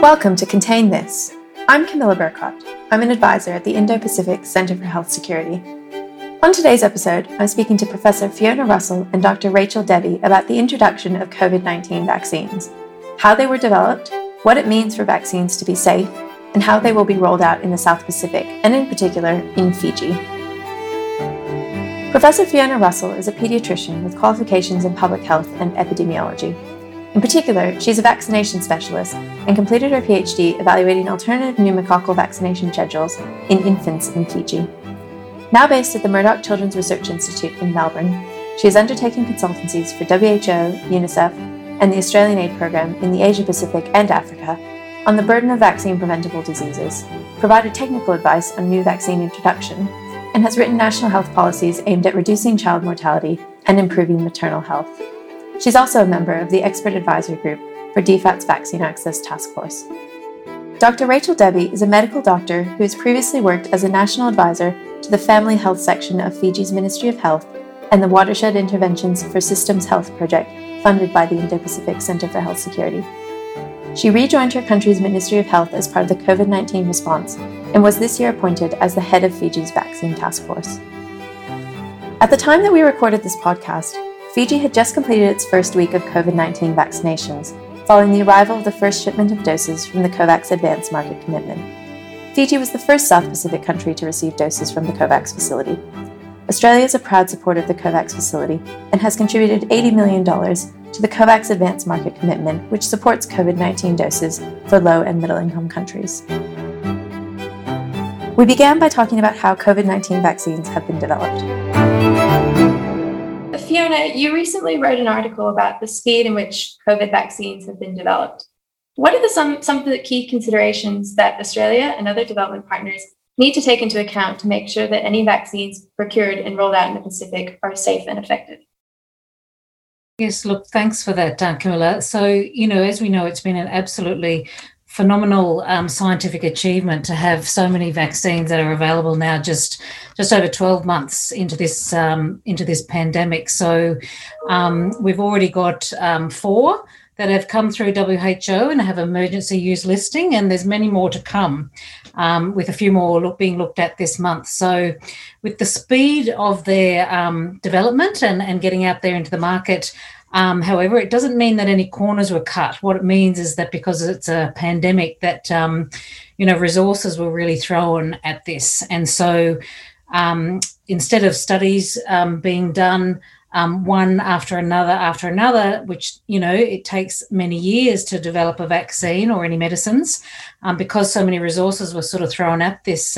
Welcome to Contain This. I'm Camilla Burkot. I'm an advisor at the Indo Pacific Center for Health Security. On today's episode, I'm speaking to Professor Fiona Russell and Dr. Rachel Devi about the introduction of COVID 19 vaccines, how they were developed, what it means for vaccines to be safe, and how they will be rolled out in the South Pacific, and in particular in Fiji. Professor Fiona Russell is a pediatrician with qualifications in public health and epidemiology. In particular, she's a vaccination specialist and completed her PhD evaluating alternative pneumococcal vaccination schedules in infants in Fiji. Now based at the Murdoch Children's Research Institute in Melbourne, she is undertaking consultancies for WHO, UNICEF, and the Australian Aid Programme in the Asia Pacific and Africa on the burden of vaccine preventable diseases, provided technical advice on new vaccine introduction, and has written national health policies aimed at reducing child mortality and improving maternal health. She's also a member of the Expert Advisory Group for DFAT's Vaccine Access Task Force. Dr. Rachel Devi is a medical doctor who has previously worked as a national advisor to the Family Health section of Fiji's Ministry of Health and the Watershed Interventions for Systems Health project funded by the Indo Pacific Center for Health Security. She rejoined her country's Ministry of Health as part of the COVID 19 response and was this year appointed as the head of Fiji's vaccine task force. At the time that we recorded this podcast, Fiji had just completed its first week of COVID 19 vaccinations, following the arrival of the first shipment of doses from the COVAX Advance Market Commitment. Fiji was the first South Pacific country to receive doses from the COVAX facility. Australia is a proud supporter of the COVAX facility and has contributed $80 million to the COVAX Advance Market Commitment, which supports COVID 19 doses for low and middle income countries. We began by talking about how COVID 19 vaccines have been developed. Fiona, you recently wrote an article about the speed in which COVID vaccines have been developed. What are the, some, some of the key considerations that Australia and other development partners need to take into account to make sure that any vaccines procured and rolled out in the Pacific are safe and effective? Yes, look, thanks for that, uh, Camilla. So, you know, as we know, it's been an absolutely phenomenal um, scientific achievement to have so many vaccines that are available now just just over 12 months into this um, into this pandemic. So um, we've already got um, four that have come through WHO and have emergency use listing, and there's many more to come, um, with a few more look, being looked at this month. So, with the speed of their um, development and, and getting out there into the market, um, however, it doesn't mean that any corners were cut. What it means is that because it's a pandemic, that um, you know resources were really thrown at this, and so um, instead of studies um, being done um, one after another after another, which you know it takes many years to develop a vaccine or any medicines, um, because so many resources were sort of thrown at this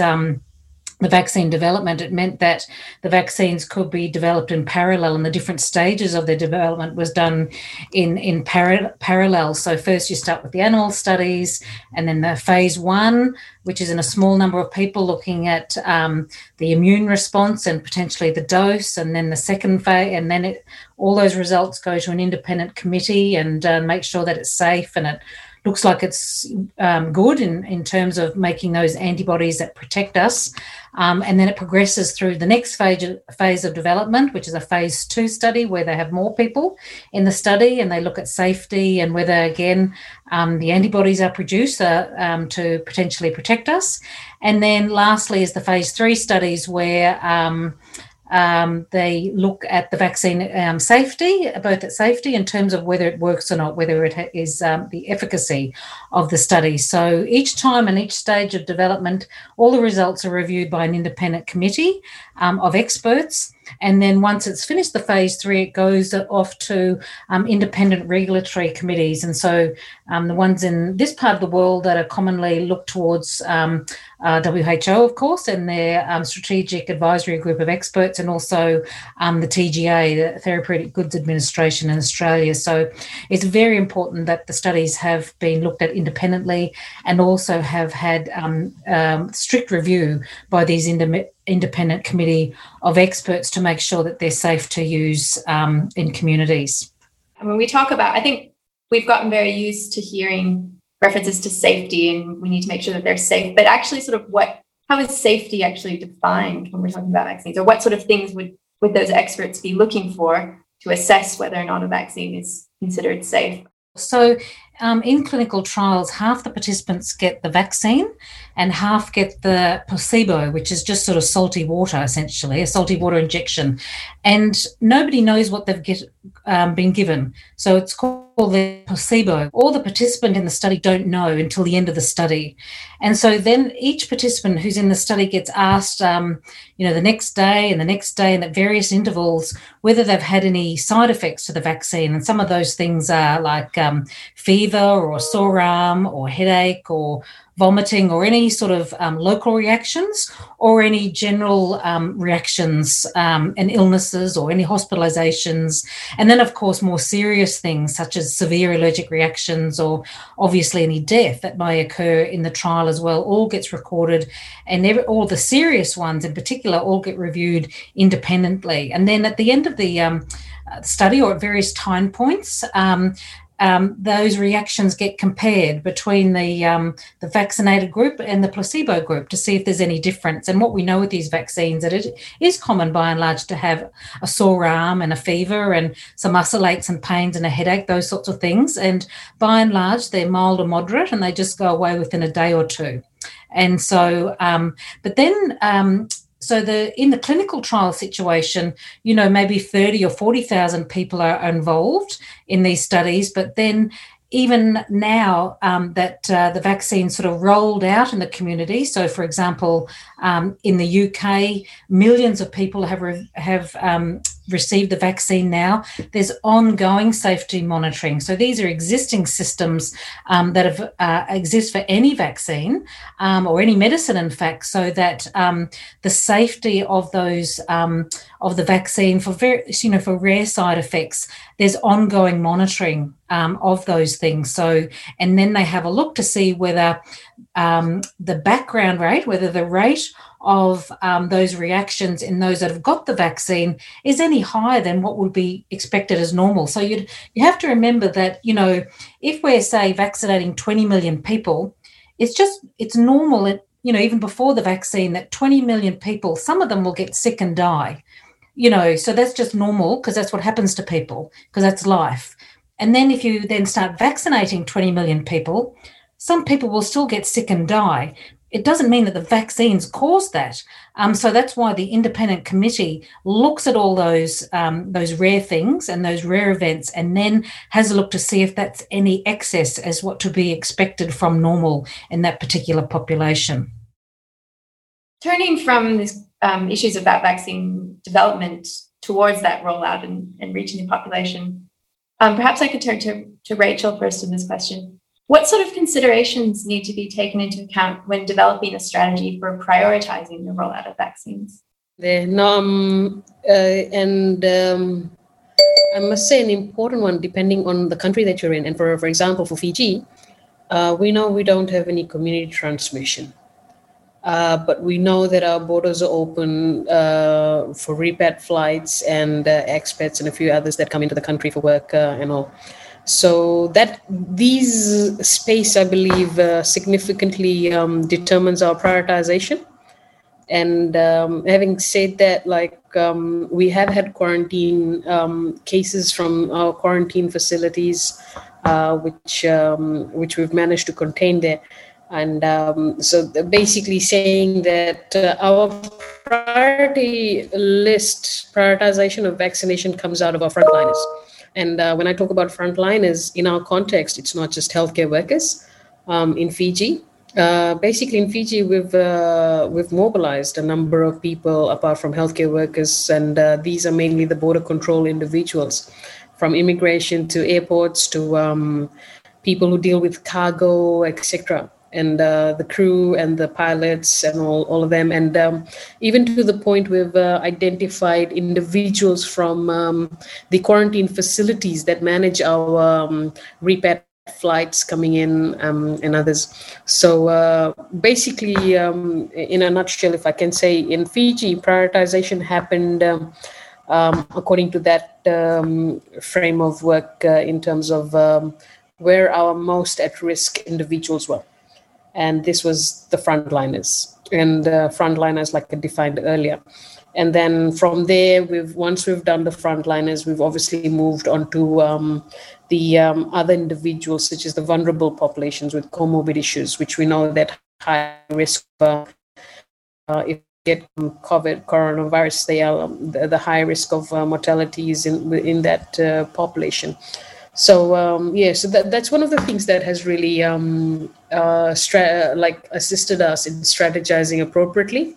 the vaccine development, it meant that the vaccines could be developed in parallel, and the different stages of their development was done in in par- parallel. So first you start with the animal studies, and then the phase one, which is in a small number of people, looking at um, the immune response and potentially the dose, and then the second phase, and then it, all those results go to an independent committee and uh, make sure that it's safe and it looks like it's um, good in, in terms of making those antibodies that protect us. Um, and then it progresses through the next phase, phase of development, which is a phase two study where they have more people in the study and they look at safety and whether, again, um, the antibodies are produced uh, um, to potentially protect us. And then lastly is the phase three studies where um, they look at the vaccine um, safety, both at safety in terms of whether it works or not, whether it is um, the efficacy of the study. So each time and each stage of development, all the results are reviewed by an independent committee um, of experts. And then once it's finished the phase three, it goes off to um, independent regulatory committees. And so um, the ones in this part of the world that are commonly looked towards um, uh, WHO, of course, and their um, strategic advisory group of experts, and also um, the TGA, the Therapeutic Goods Administration in Australia. So it's very important that the studies have been looked at independently and also have had um, strict review by these independent independent committee of experts to make sure that they're safe to use um, in communities. And when we talk about, I think we've gotten very used to hearing references to safety and we need to make sure that they're safe, but actually sort of what, how is safety actually defined when we're talking about vaccines or what sort of things would, would those experts be looking for to assess whether or not a vaccine is considered safe? So um, in clinical trials, half the participants get the vaccine and half get the placebo, which is just sort of salty water, essentially, a salty water injection. And nobody knows what they've get, um, been given. So it's called the placebo. All the participant in the study don't know until the end of the study. And so then each participant who's in the study gets asked, um, you know, the next day and the next day and at various intervals whether they've had any side effects to the vaccine. And some of those things are like um, fever or sore arm or headache or vomiting or any sort of um, local reactions or any general um, reactions um, and illnesses or any hospitalizations. And then, of course, more serious things such as severe allergic reactions or obviously any death that may occur in the trial as well, all gets recorded. And every, all the serious ones in particular all get reviewed independently. And then at the end of the um, study or at various time points, um, those reactions get compared between the um, the vaccinated group and the placebo group to see if there's any difference. And what we know with these vaccines that it is common by and large to have a sore arm and a fever and some muscle aches and pains and a headache, those sorts of things. And by and large, they're mild or moderate, and they just go away within a day or two. And so, um, but then um, so the in the clinical trial situation you know maybe 30 or 40,000 people are involved in these studies but then even now um, that uh, the vaccine sort of rolled out in the community, so for example, um, in the UK, millions of people have re- have um, received the vaccine now. There's ongoing safety monitoring. So these are existing systems um, that have uh, exist for any vaccine um, or any medicine, in fact, so that um, the safety of those um, of the vaccine for you know for rare side effects, there's ongoing monitoring um, of those things. So and then they have a look to see whether um, the background rate, whether the rate of um, those reactions in those that have got the vaccine is any higher than what would be expected as normal. So you you have to remember that you know if we're say vaccinating 20 million people, it's just it's normal. It, you know even before the vaccine that 20 million people, some of them will get sick and die. You know, so that's just normal because that's what happens to people because that's life. And then if you then start vaccinating 20 million people, some people will still get sick and die it doesn't mean that the vaccines cause that. Um, so that's why the independent committee looks at all those um, those rare things and those rare events, and then has a look to see if that's any excess as what to be expected from normal in that particular population. Turning from these um, issues about vaccine development towards that rollout and, and reaching the population, um, perhaps I could turn to, to Rachel first in this question. What sort of considerations need to be taken into account when developing a strategy for prioritizing the rollout of vaccines? um, uh, and um, I must say an important one, depending on the country that you're in. And for for example, for Fiji, uh, we know we don't have any community transmission. Uh, but we know that our borders are open uh, for repat flights and uh, expats and a few others that come into the country for work uh, and all. So that these space, I believe, uh, significantly um, determines our prioritization. And um, having said that, like um, we have had quarantine um, cases from our quarantine facilities, uh, which um, which we've managed to contain there. And um, so basically saying that uh, our priority list prioritization of vaccination comes out of our frontliners. And uh, when I talk about frontliners in our context, it's not just healthcare workers. Um, in Fiji, uh, basically in Fiji, we've uh, we've mobilized a number of people apart from healthcare workers, and uh, these are mainly the border control individuals, from immigration to airports to um, people who deal with cargo, etc and uh, the crew and the pilots and all, all of them. And um, even to the point we've uh, identified individuals from um, the quarantine facilities that manage our um, repat flights coming in um, and others. So uh, basically, um, in a nutshell, if I can say, in Fiji, prioritization happened. Um, according to that frame of work, uh, in terms of where our most at risk individuals were and this was the frontliners and uh, frontliners like I defined earlier. and then from there we've once we've done the frontliners we've obviously moved on to um, the um, other individuals such as the vulnerable populations with comorbid issues which we know that high risk uh, uh, if get covid coronavirus they are um, the, the, high risk of uh, mortalities in in that uh, population so um, yeah so that, that's one of the things that has really um, uh, stra- like assisted us in strategizing appropriately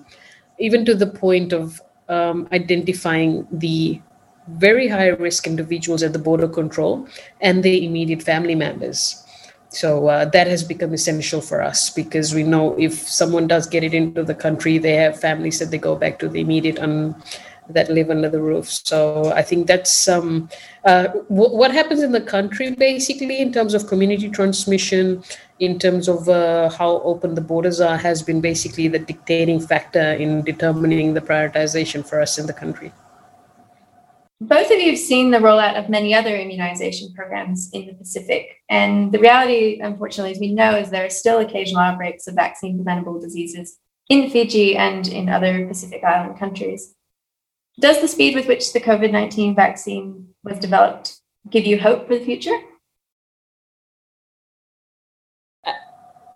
even to the point of um, identifying the very high risk individuals at the border control and their immediate family members. So uh, that has become essential for us because we know if someone does get it into the country, they have families that they go back to the immediate and that live under the roof. So I think that's um, uh, w- what happens in the country basically in terms of community transmission, in terms of uh, how open the borders are, has been basically the dictating factor in determining the prioritization for us in the country. Both of you have seen the rollout of many other immunization programs in the Pacific. And the reality, unfortunately, as we know, is there are still occasional outbreaks of vaccine preventable diseases in Fiji and in other Pacific Island countries. Does the speed with which the COVID 19 vaccine was developed give you hope for the future?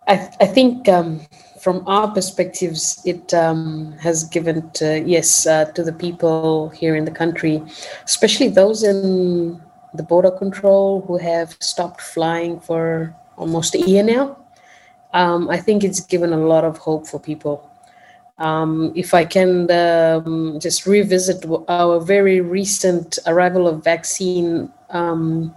I, I think um, from our perspectives, it um, has given, to, yes, uh, to the people here in the country, especially those in the border control who have stopped flying for almost a year now. Um, I think it's given a lot of hope for people. Um, if I can um, just revisit our very recent arrival of vaccine um,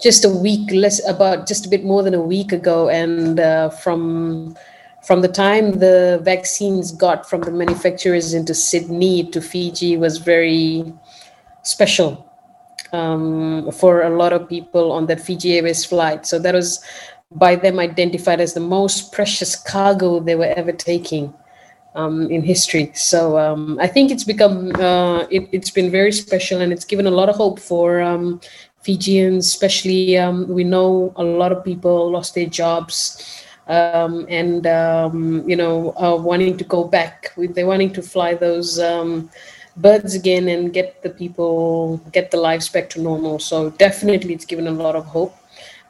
just a week less about just a bit more than a week ago and uh, from from the time the vaccines got from the manufacturers into Sydney to Fiji was very special um, for a lot of people on that Fiji Airways flight. So that was by them identified as the most precious cargo they were ever taking um, in history. So um, I think it's become uh, it, has been very special and it's given a lot of hope for um, Fijians, especially um, we know a lot of people lost their jobs. Um, and um, you know, wanting to go back, they're wanting to fly those birds again and get the people, get the lives back to normal. So definitely, it's given a lot of hope.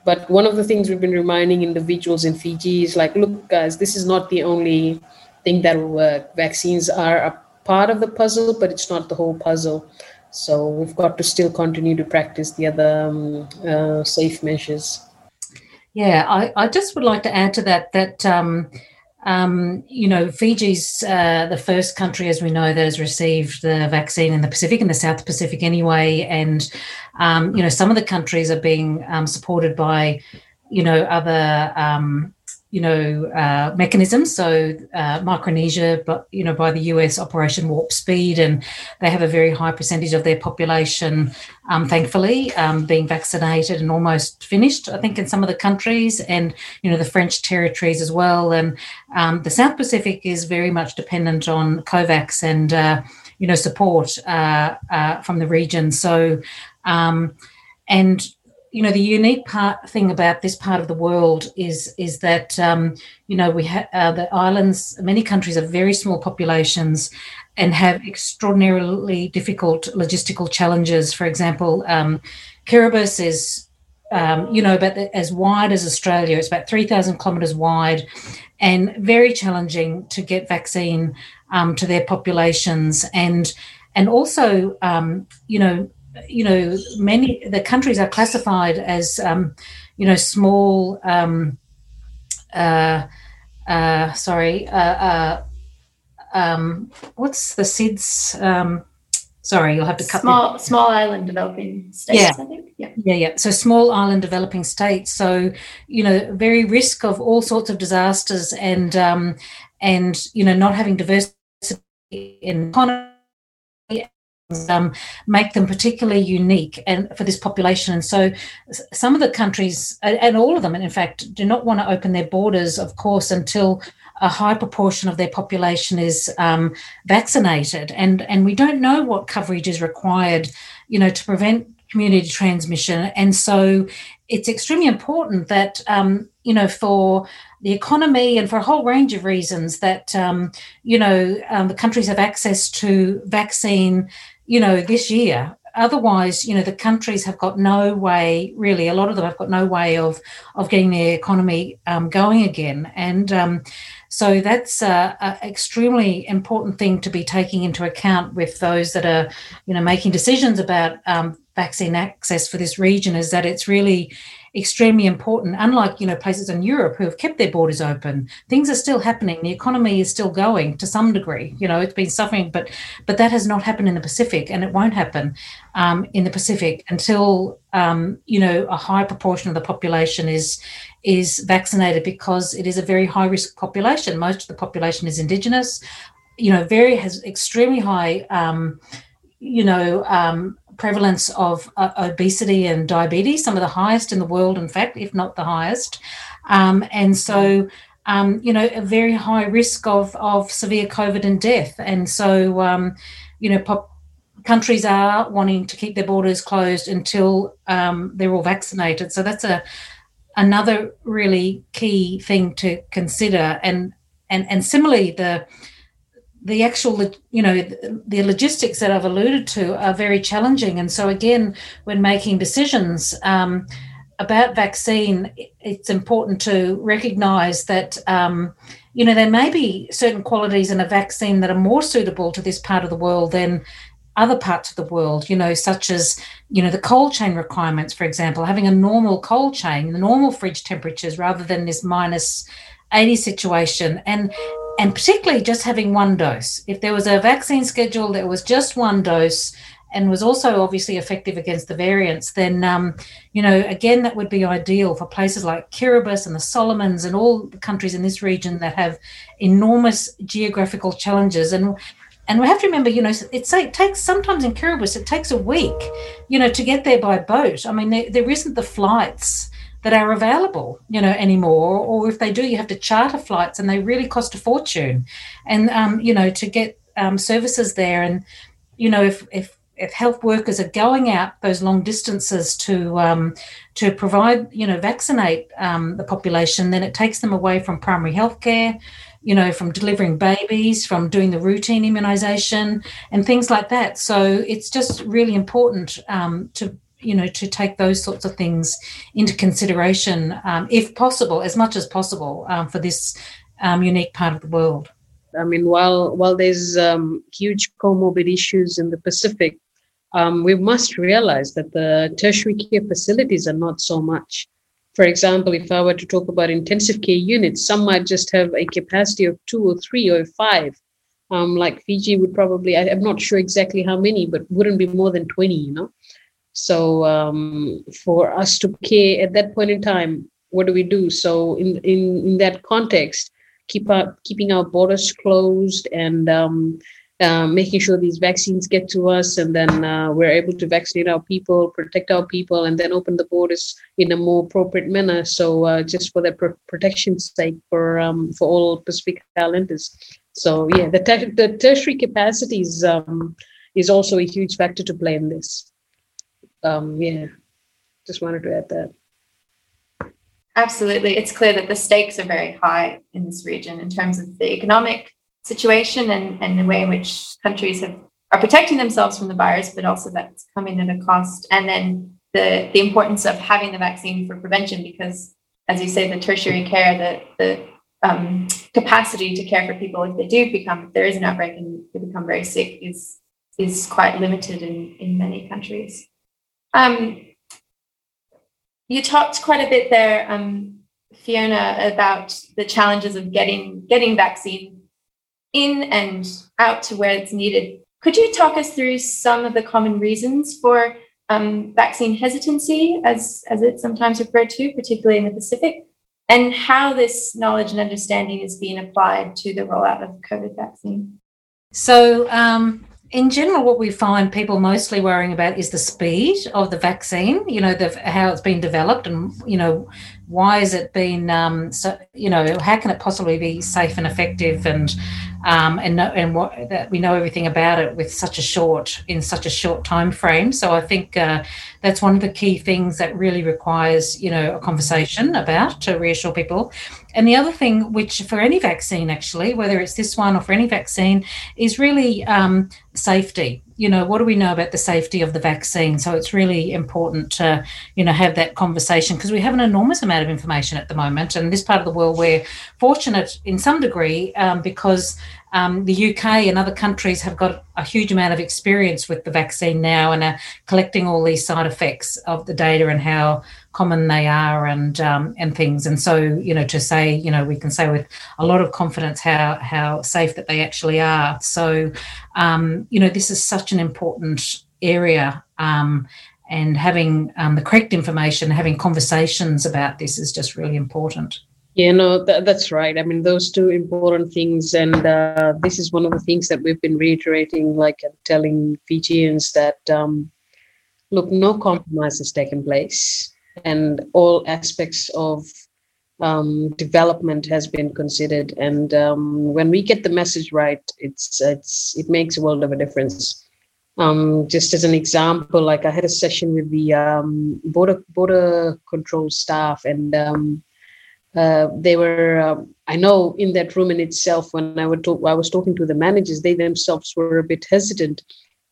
But one of the things we've been reminding individuals in Fiji is like, look, guys, this is not the only thing that will work. Vaccines are a part of the puzzle, but it's not the whole puzzle. So we've got to still continue to practice the other um, uh, safe measures. Yeah, I, I, just would like to add to that that um, um, you know Fiji's uh, the first country, as we know, that has received the vaccine in the Pacific, in the South Pacific anyway, and um, you know some of the countries are being um, supported by you know other um, you know, uh, mechanisms. So uh, Micronesia, but you know, by the US Operation Warp Speed, and they have a very high percentage of their population, um, thankfully, um, being vaccinated and almost finished. I think in some of the countries, and you know, the French territories as well. And um, the South Pacific is very much dependent on COVAX and uh, you know support uh, uh, from the region. So. Um, and you know the unique part thing about this part of the world is is that um, you know we have uh, the islands many countries have very small populations and have extraordinarily difficult logistical challenges. For example um, kiribati is um, you know about as wide as australia it's about 3000 kilometres wide and very challenging to get vaccine um, to their populations. And and also um, you know you know, many the countries are classified as, um, you know, small. Um, uh, uh, sorry, uh, uh um, what's the SIDS? Um, sorry, you'll have to cut. Small, the, small island developing states. Yeah. I think. Yeah. yeah, yeah. So small island developing states. So you know, very risk of all sorts of disasters and um, and you know, not having diversity in economy um, make them particularly unique and for this population. And so, some of the countries, and all of them, in fact, do not want to open their borders, of course, until a high proportion of their population is um, vaccinated. And and we don't know what coverage is required, you know, to prevent community transmission. And so it's extremely important that, um, you know, for the economy and for a whole range of reasons that, um, you know, um, the countries have access to vaccine, you know, this year. Otherwise, you know, the countries have got no way, really, a lot of them have got no way of, of getting their economy um, going again. And, um, so that's an extremely important thing to be taking into account with those that are, you know, making decisions about um, vaccine access for this region. Is that it's really extremely important. Unlike you know places in Europe who have kept their borders open, things are still happening. The economy is still going to some degree. You know, it's been suffering, but but that has not happened in the Pacific, and it won't happen um, in the Pacific until um, you know a high proportion of the population is is vaccinated because it is a very high risk population. Most of the population is indigenous. You know, very has extremely high. Um, you know, um, prevalence of uh, obesity and diabetes, some of the highest in the world, in fact, if not the highest. Um, and so, um, you know, a very high risk of, of severe COVID and death. And so, um, you know, pop, countries are wanting to keep their borders closed until um, they're all vaccinated. So that's a another really key thing to consider. And and and similarly, the the actual you know the logistics that i've alluded to are very challenging. And so again when making decisions um, about vaccine it's important to recognize that um, you know there may be certain qualities in a vaccine that are more suitable to this part of the world than other parts of the world you know such as you know the cold chain requirements for example having a normal cold chain the normal fridge temperatures rather than this minus 80 situation. And and particularly just having one dose. If there was a vaccine schedule that was just one dose and was also obviously effective against the variants, then, um, you know, again, that would be ideal for places like Kiribati and the Solomons and all the countries in this region that have enormous geographical challenges. And and we have to remember, you know, it takes sometimes in Kiribati, it takes a week, you know, to get there by boat. I mean, there, there isn't the flights that are available, you know, anymore. Or if they do, you have to charter flights, and they really cost a fortune. And um, you know, to get um, services there, and you know, if if if health workers are going out those long distances to um, to provide, you know, vaccinate um, the population, then it takes them away from primary health care, you know, from delivering babies, from doing the routine immunization and things like that. So it's just really important um, to you know to take those sorts of things into consideration um, if possible as much as possible um, for this um, unique part of the world. I mean while while there's um, huge comorbid issues in the pacific um, we must realize that the tertiary care facilities are not so much. For example if i were to talk about intensive care units some might just have a capacity of two or three or five. Um, like fiji would probably I, i'm not sure exactly how many but wouldn't be more than 20 you know so um, for us to care at that point in time, what do we do? So in in, in that context, keep up keeping our borders closed and um, uh, making sure these vaccines get to us, and then uh, we're able to vaccinate our people, protect our people, and then open the borders in a more appropriate manner. So uh, just for the pr- protection's sake for um, for all Pacific Islanders. So yeah, the, ter- the tertiary capacities um, is also a huge factor to play in this um, yeah, just wanted to add that. Absolutely. It's clear that the stakes are very high in this region in terms of the economic situation and, and the way in which countries have, are protecting themselves from the virus, but also that's coming at a cost. And then the, the importance of having the vaccine for prevention, because as you say, the tertiary care, the, the um, capacity to care for people if they do become, if there is an outbreak and they become very sick is, is quite limited in, in many countries. Um, you talked quite a bit there, um, Fiona, about the challenges of getting getting vaccine in and out to where it's needed. Could you talk us through some of the common reasons for um, vaccine hesitancy, as as it's sometimes referred to, particularly in the Pacific, and how this knowledge and understanding is being applied to the rollout of COVID vaccine? So, um, in general, what we find people mostly worrying about is the speed of the vaccine. You know, the, how it's been developed, and you know, why has it been um, so you know how can it possibly be safe and effective and um, and know, and what that we know everything about it with such a short in such a short time frame so i think uh, that's one of the key things that really requires you know a conversation about to reassure people. And the other thing which for any vaccine actually whether it's this one or for any vaccine is really um, safety you know what do we know about the safety of the vaccine? So it's really important to you know have that conversation because we have an enormous amount of information at the moment and this part of the world we're fortunate in some degree um, because um, the UK and other countries have got a huge amount of experience with the vaccine now and are collecting all these side effects of the data and how common they are and um, and things. And so, you know, to say, you know, we can say with a lot of confidence how how safe that they actually are. So, um, you know, this is such an important area. Um, and having um, the correct information, having conversations about this is just really important. Yeah, no, th- that's right. I mean, those two important things, and uh, this is one of the things that we've been reiterating, like telling Fijians that um, look, no compromise has taken place, and all aspects of um, development has been considered. And um, when we get the message right, it's it's it makes a world of a difference. Um, just as an example, like I had a session with the um, border border control staff, and um, uh, they were um, i know in that room in itself when I, would talk, I was talking to the managers they themselves were a bit hesitant.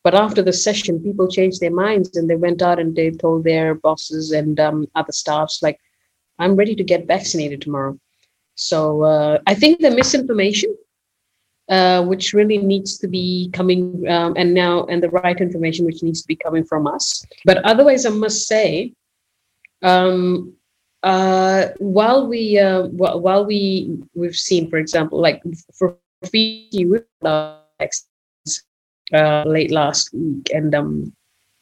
But after the session people changed their minds and they went out and they told their bosses and um, other staffs like i'm ready to get vaccinated tomorrow. So uh, i think the misinformation uh, which really needs to be coming um, and now and the right information which needs to be coming from us. But otherwise i must say um, uh, while we uh, while we we've seen, for example, like for Fiji, uh, late last week, and um,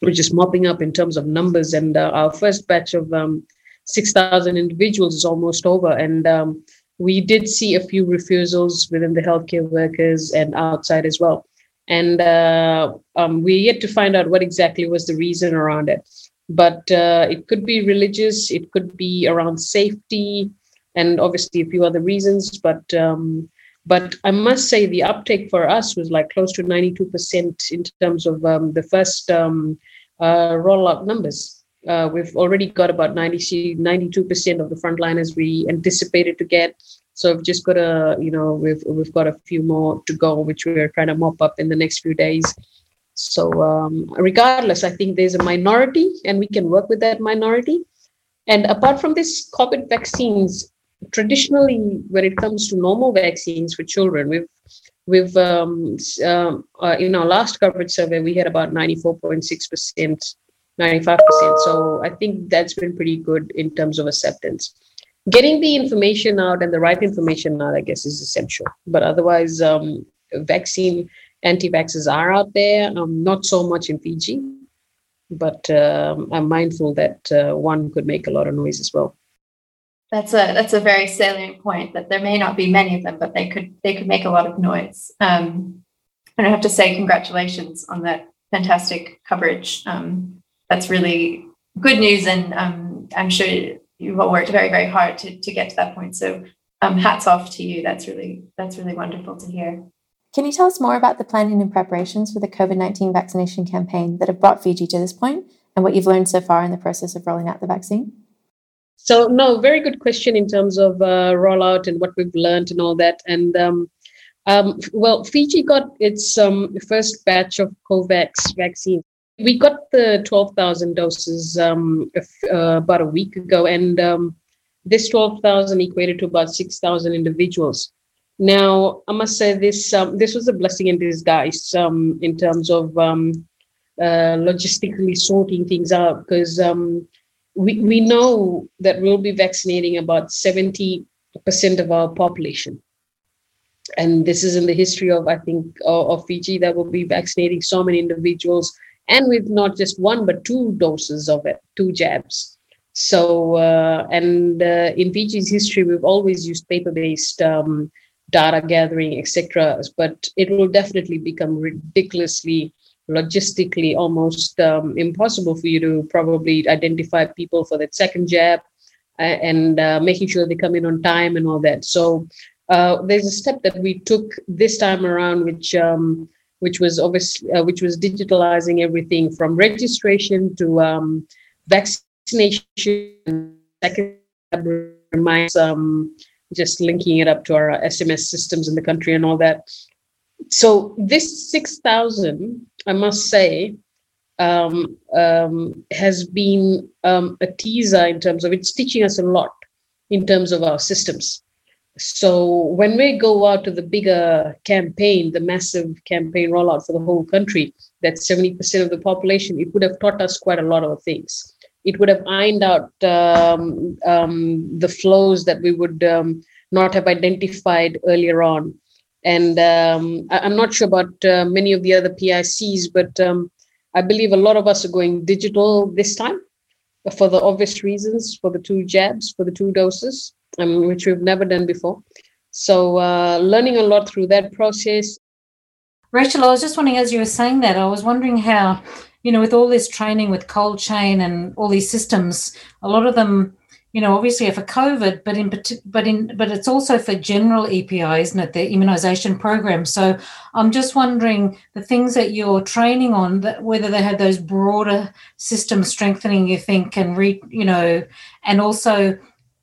we're just mopping up in terms of numbers. And uh, our first batch of um, six thousand individuals is almost over, and um, we did see a few refusals within the healthcare workers and outside as well. And uh, um, we're yet to find out what exactly was the reason around it but uh, it could be religious, it could be around safety, and obviously a few other reasons. But um, but I must say the uptake for us was like close to 92% in terms of um, the first um, uh, rollout numbers. Uh, we've already got about 90, 92% of the frontliners we anticipated to get. So we've just got a, you know, we've we've got a few more to go, which we're trying to mop up in the next few days. So, um, regardless, I think there's a minority, and we can work with that minority. And apart from this, COVID vaccines, traditionally, when it comes to normal vaccines for children, we've we've um, um, uh, in our last coverage survey, we had about 94.6 percent, 95 percent. So I think that's been pretty good in terms of acceptance. Getting the information out and the right information out, I guess, is essential. But otherwise, um, vaccine anti-vaxxers are out there. Um, not so much in Fiji, but um, I'm mindful that uh, one could make a lot of noise as well. That's a that's a very salient point that there may not be many of them, but they could they could make a lot of noise. Um, and I have to say congratulations on that fantastic coverage. Um, that's really good news, and um, I'm sure you all worked very very hard to to get to that point. So hats off to you. That's really that's really wonderful to hear. Can you tell us more about the planning and preparations for the COVID 19 vaccination campaign that have brought Fiji to this point and what you've learned so far in the process of rolling out the vaccine? So, no, very good question in terms of uh, rollout and what we've learned and all that. And um, um, well, Fiji got its um, first batch of COVAX vaccine. We got the 12,000 doses um, uh, about a week ago, and um, this 12,000 equated to about 6,000 individuals. Now, I must say this um, this was a blessing in disguise um, in terms of um, uh, logistically sorting things out because um, we, we know that we'll be vaccinating about 70% of our population. And this is in the history of, I think, of, of Fiji that we'll be vaccinating so many individuals and with not just one, but two doses of it, two jabs. So, uh, and uh, in Fiji's history, we've always used paper based um, data gathering, etc. But it will definitely become ridiculously logistically almost um, impossible for you to probably identify people for that second jab. and uh, making sure they come in on time and all that. So uh, there's a step that we took this time around, which um, which was obviously uh, which was digitalizing everything from registration to um, vaccination. Second, um, just linking it up to our SMS systems in the country and all that. So this six thousand, I must say, um, um, has been um, a teaser in terms of it's teaching us a lot in terms of our systems. So when we go out to the bigger campaign, the massive campaign rollout for the whole country, that's 70% of the population, it would have taught us quite a lot of things. It would have ironed out um, um, the flows that we would um, not have identified earlier on. And um, I, am not sure about uh, many of the other PICs, but um, I believe a lot of us are going digital this time for the obvious reasons, for the two jabs, for the two doses, which we've never done before. So, uh, learning a lot through that process. Rachel, I was just wondering, as you were saying that, I was wondering how, you know, with all this training with cold chain and all these systems, a lot of them you know, obviously for COVID, but in but in but it's also for general EPI, isn't it? The immunization program. So I'm just wondering the things that you're training on, that whether they have those broader system strengthening, you think, and re, you know, and also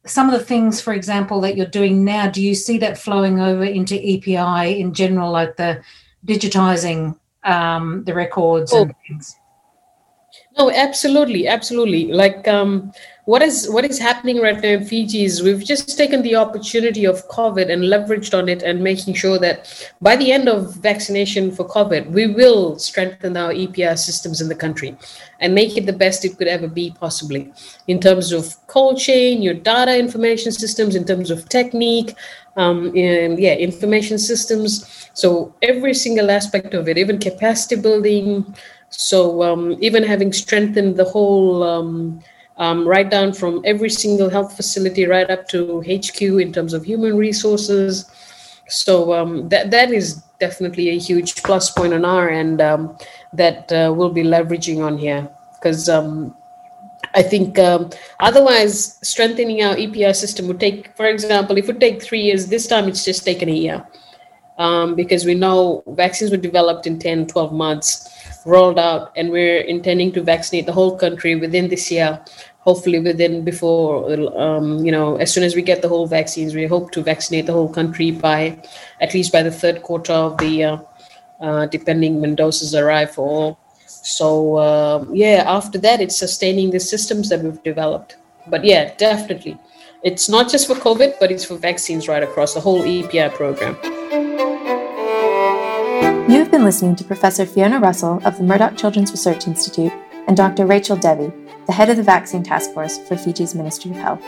some of the things, for example, that you're doing now. Do you see that flowing over into EPI in general, like the digitizing um, the records oh. and things? No, absolutely, absolutely. Like um, what is what is happening right now in Fiji is we've just taken the opportunity of COVID and leveraged on it and making sure that by the end of vaccination for COVID, we will strengthen our EPI systems in the country and make it the best it could ever be possibly in terms of cold chain, your data information systems, in terms of technique, um, and yeah, information systems. So every single aspect of it, even capacity building. So um, even having strengthened the whole um, um, right down from every single health facility right up to HQ in terms of human resources. So um, that that is definitely a huge plus point on our end um, that uh, we'll be leveraging on here because um, I think um, otherwise strengthening our EPI system would take, for example, if it would take three years, this time it's just taken a year. Um, because we know vaccines were developed in 10, 12 months, rolled out, and we're intending to vaccinate the whole country within this year hopefully within before um, you know as soon as we get the whole vaccines we hope to vaccinate the whole country by at least by the third quarter of the year uh, depending when doses arrive for all. So uh, yeah after that it's sustaining the systems that we've developed. But yeah definitely. It's not just for covid but it's for vaccines right across the whole epi program you have been listening to professor fiona russell of the murdoch children's research institute and dr rachel devi the head of the Vaccine Task Force for Fiji's Ministry of Health.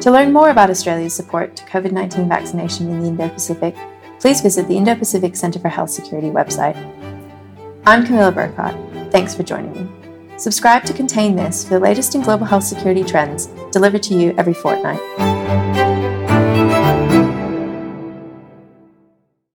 To learn more about Australia's support to COVID 19 vaccination in the Indo Pacific, please visit the Indo Pacific Centre for Health Security website. I'm Camilla Burkot. Thanks for joining me. Subscribe to Contain This for the latest in global health security trends, delivered to you every fortnight.